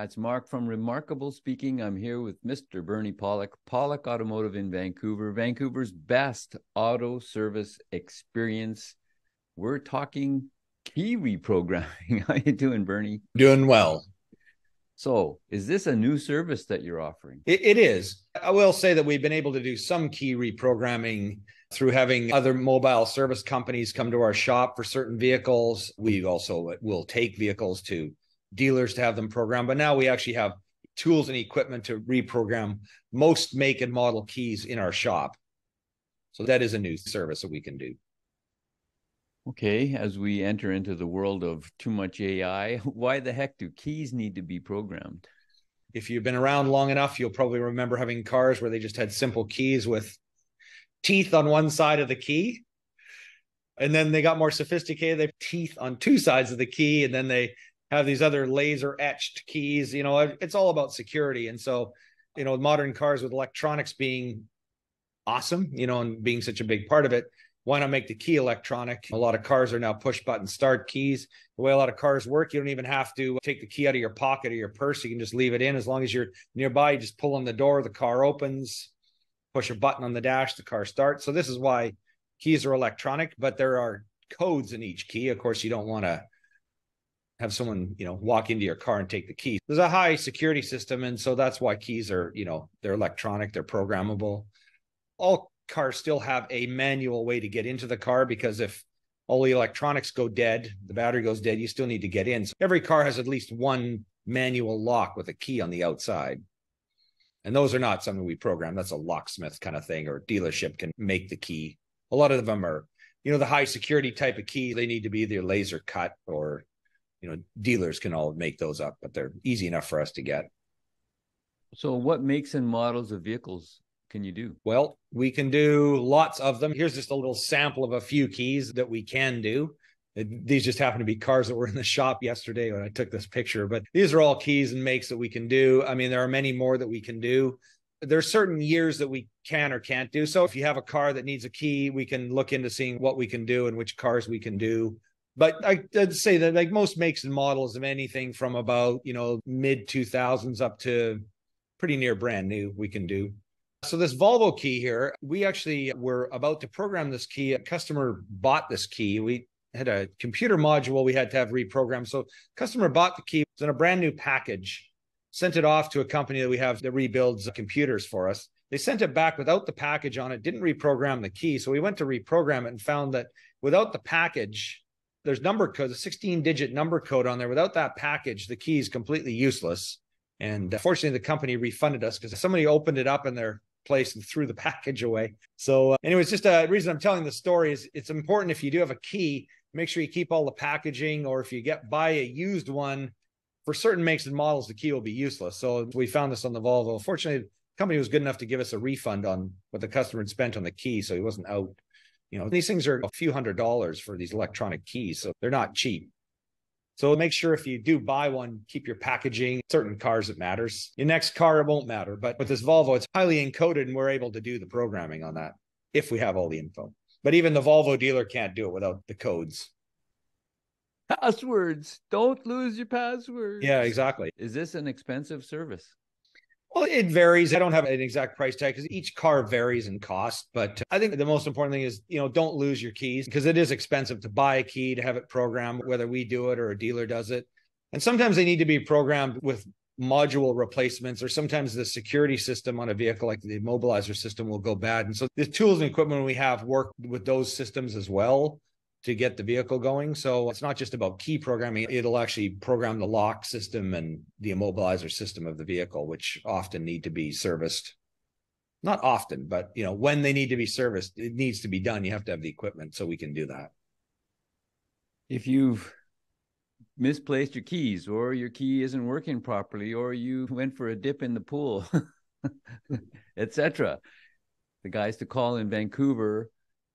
Uh, it's Mark from Remarkable Speaking. I'm here with Mr. Bernie Pollock, Pollock Automotive in Vancouver, Vancouver's best auto service experience. We're talking key reprogramming. How you doing, Bernie? Doing well. So, is this a new service that you're offering? It, it is. I will say that we've been able to do some key reprogramming through having other mobile service companies come to our shop for certain vehicles. We also uh, will take vehicles to dealers to have them programmed, but now we actually have tools and equipment to reprogram most make and model keys in our shop. So that is a new service that we can do. Okay, as we enter into the world of too much AI, why the heck do keys need to be programmed? If you've been around long enough, you'll probably remember having cars where they just had simple keys with teeth on one side of the key. And then they got more sophisticated. They have teeth on two sides of the key, and then they have these other laser etched keys. You know, it's all about security. And so, you know, modern cars with electronics being awesome, you know, and being such a big part of it, why not make the key electronic? A lot of cars are now push button start keys. The way a lot of cars work, you don't even have to take the key out of your pocket or your purse. You can just leave it in as long as you're nearby. You just pull on the door, the car opens, push a button on the dash, the car starts. So this is why keys are electronic, but there are codes in each key. Of course, you don't want to have someone, you know, walk into your car and take the key. There's a high security system. And so that's why keys are, you know, they're electronic, they're programmable. All cars still have a manual way to get into the car because if all the electronics go dead, the battery goes dead, you still need to get in. So every car has at least one manual lock with a key on the outside. And those are not something we program. That's a locksmith kind of thing, or dealership can make the key. A lot of them are, you know, the high security type of key. They need to be either laser cut or, you know, dealers can all make those up, but they're easy enough for us to get. So, what makes and models of vehicles can you do? Well, we can do lots of them. Here's just a little sample of a few keys that we can do. Uh, these just happen to be cars that were in the shop yesterday when I took this picture, but these are all keys and makes that we can do. I mean, there are many more that we can do. There's certain years that we can or can't do. So if you have a car that needs a key, we can look into seeing what we can do and which cars we can do. But I, would say that like most makes and models of anything from about, you know, mid 2000s up to pretty near brand new, we can do. So this Volvo key here, we actually were about to program this key. A customer bought this key. We had a computer module we had to have reprogrammed. So customer bought the key. It's in a brand new package, sent it off to a company that we have that rebuilds computers for us. They sent it back without the package on it, didn't reprogram the key. So we went to reprogram it and found that without the package, there's number code, a 16 digit number code on there. Without that package, the key is completely useless. And fortunately, the company refunded us because somebody opened it up in their place and threw the package away. So, uh, anyways, just a reason I'm telling the story is it's important if you do have a key, make sure you keep all the packaging, or if you get buy a used one for certain makes and models, the key will be useless. So we found this on the Volvo. Fortunately, the company was good enough to give us a refund on what the customer had spent on the key, so he wasn't out. You know, these things are a few hundred dollars for these electronic keys, so they're not cheap. So make sure if you do buy one, keep your packaging. Certain cars, it matters. Your next car, it won't matter. But with this Volvo, it's highly encoded and we're able to do the programming on that if we have all the info. But even the Volvo dealer can't do it without the codes. Passwords. Don't lose your passwords. Yeah, exactly. Is this an expensive service? Well, it varies. I don't have an exact price tag because each car varies in cost. But I think the most important thing is, you know, don't lose your keys because it is expensive to buy a key to have it programmed, whether we do it or a dealer does it. And sometimes they need to be programmed with module replacements, or sometimes the security system on a vehicle, like the immobilizer system, will go bad. And so the tools and equipment we have work with those systems as well to get the vehicle going. So it's not just about key programming, it'll actually program the lock system and the immobilizer system of the vehicle, which often need to be serviced. Not often, but you know, when they need to be serviced, it needs to be done. You have to have the equipment so we can do that. If you've misplaced your keys or your key isn't working properly or you went for a dip in the pool, etc. The guys to call in Vancouver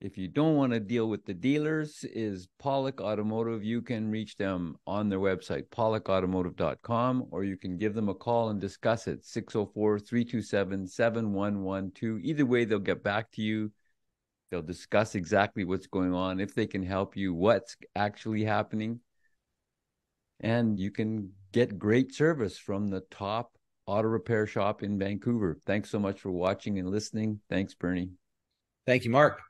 if you don't want to deal with the dealers, is Pollock Automotive. You can reach them on their website, pollockautomotive.com, or you can give them a call and discuss it, 604 327 7112. Either way, they'll get back to you. They'll discuss exactly what's going on, if they can help you, what's actually happening. And you can get great service from the top auto repair shop in Vancouver. Thanks so much for watching and listening. Thanks, Bernie. Thank you, Mark.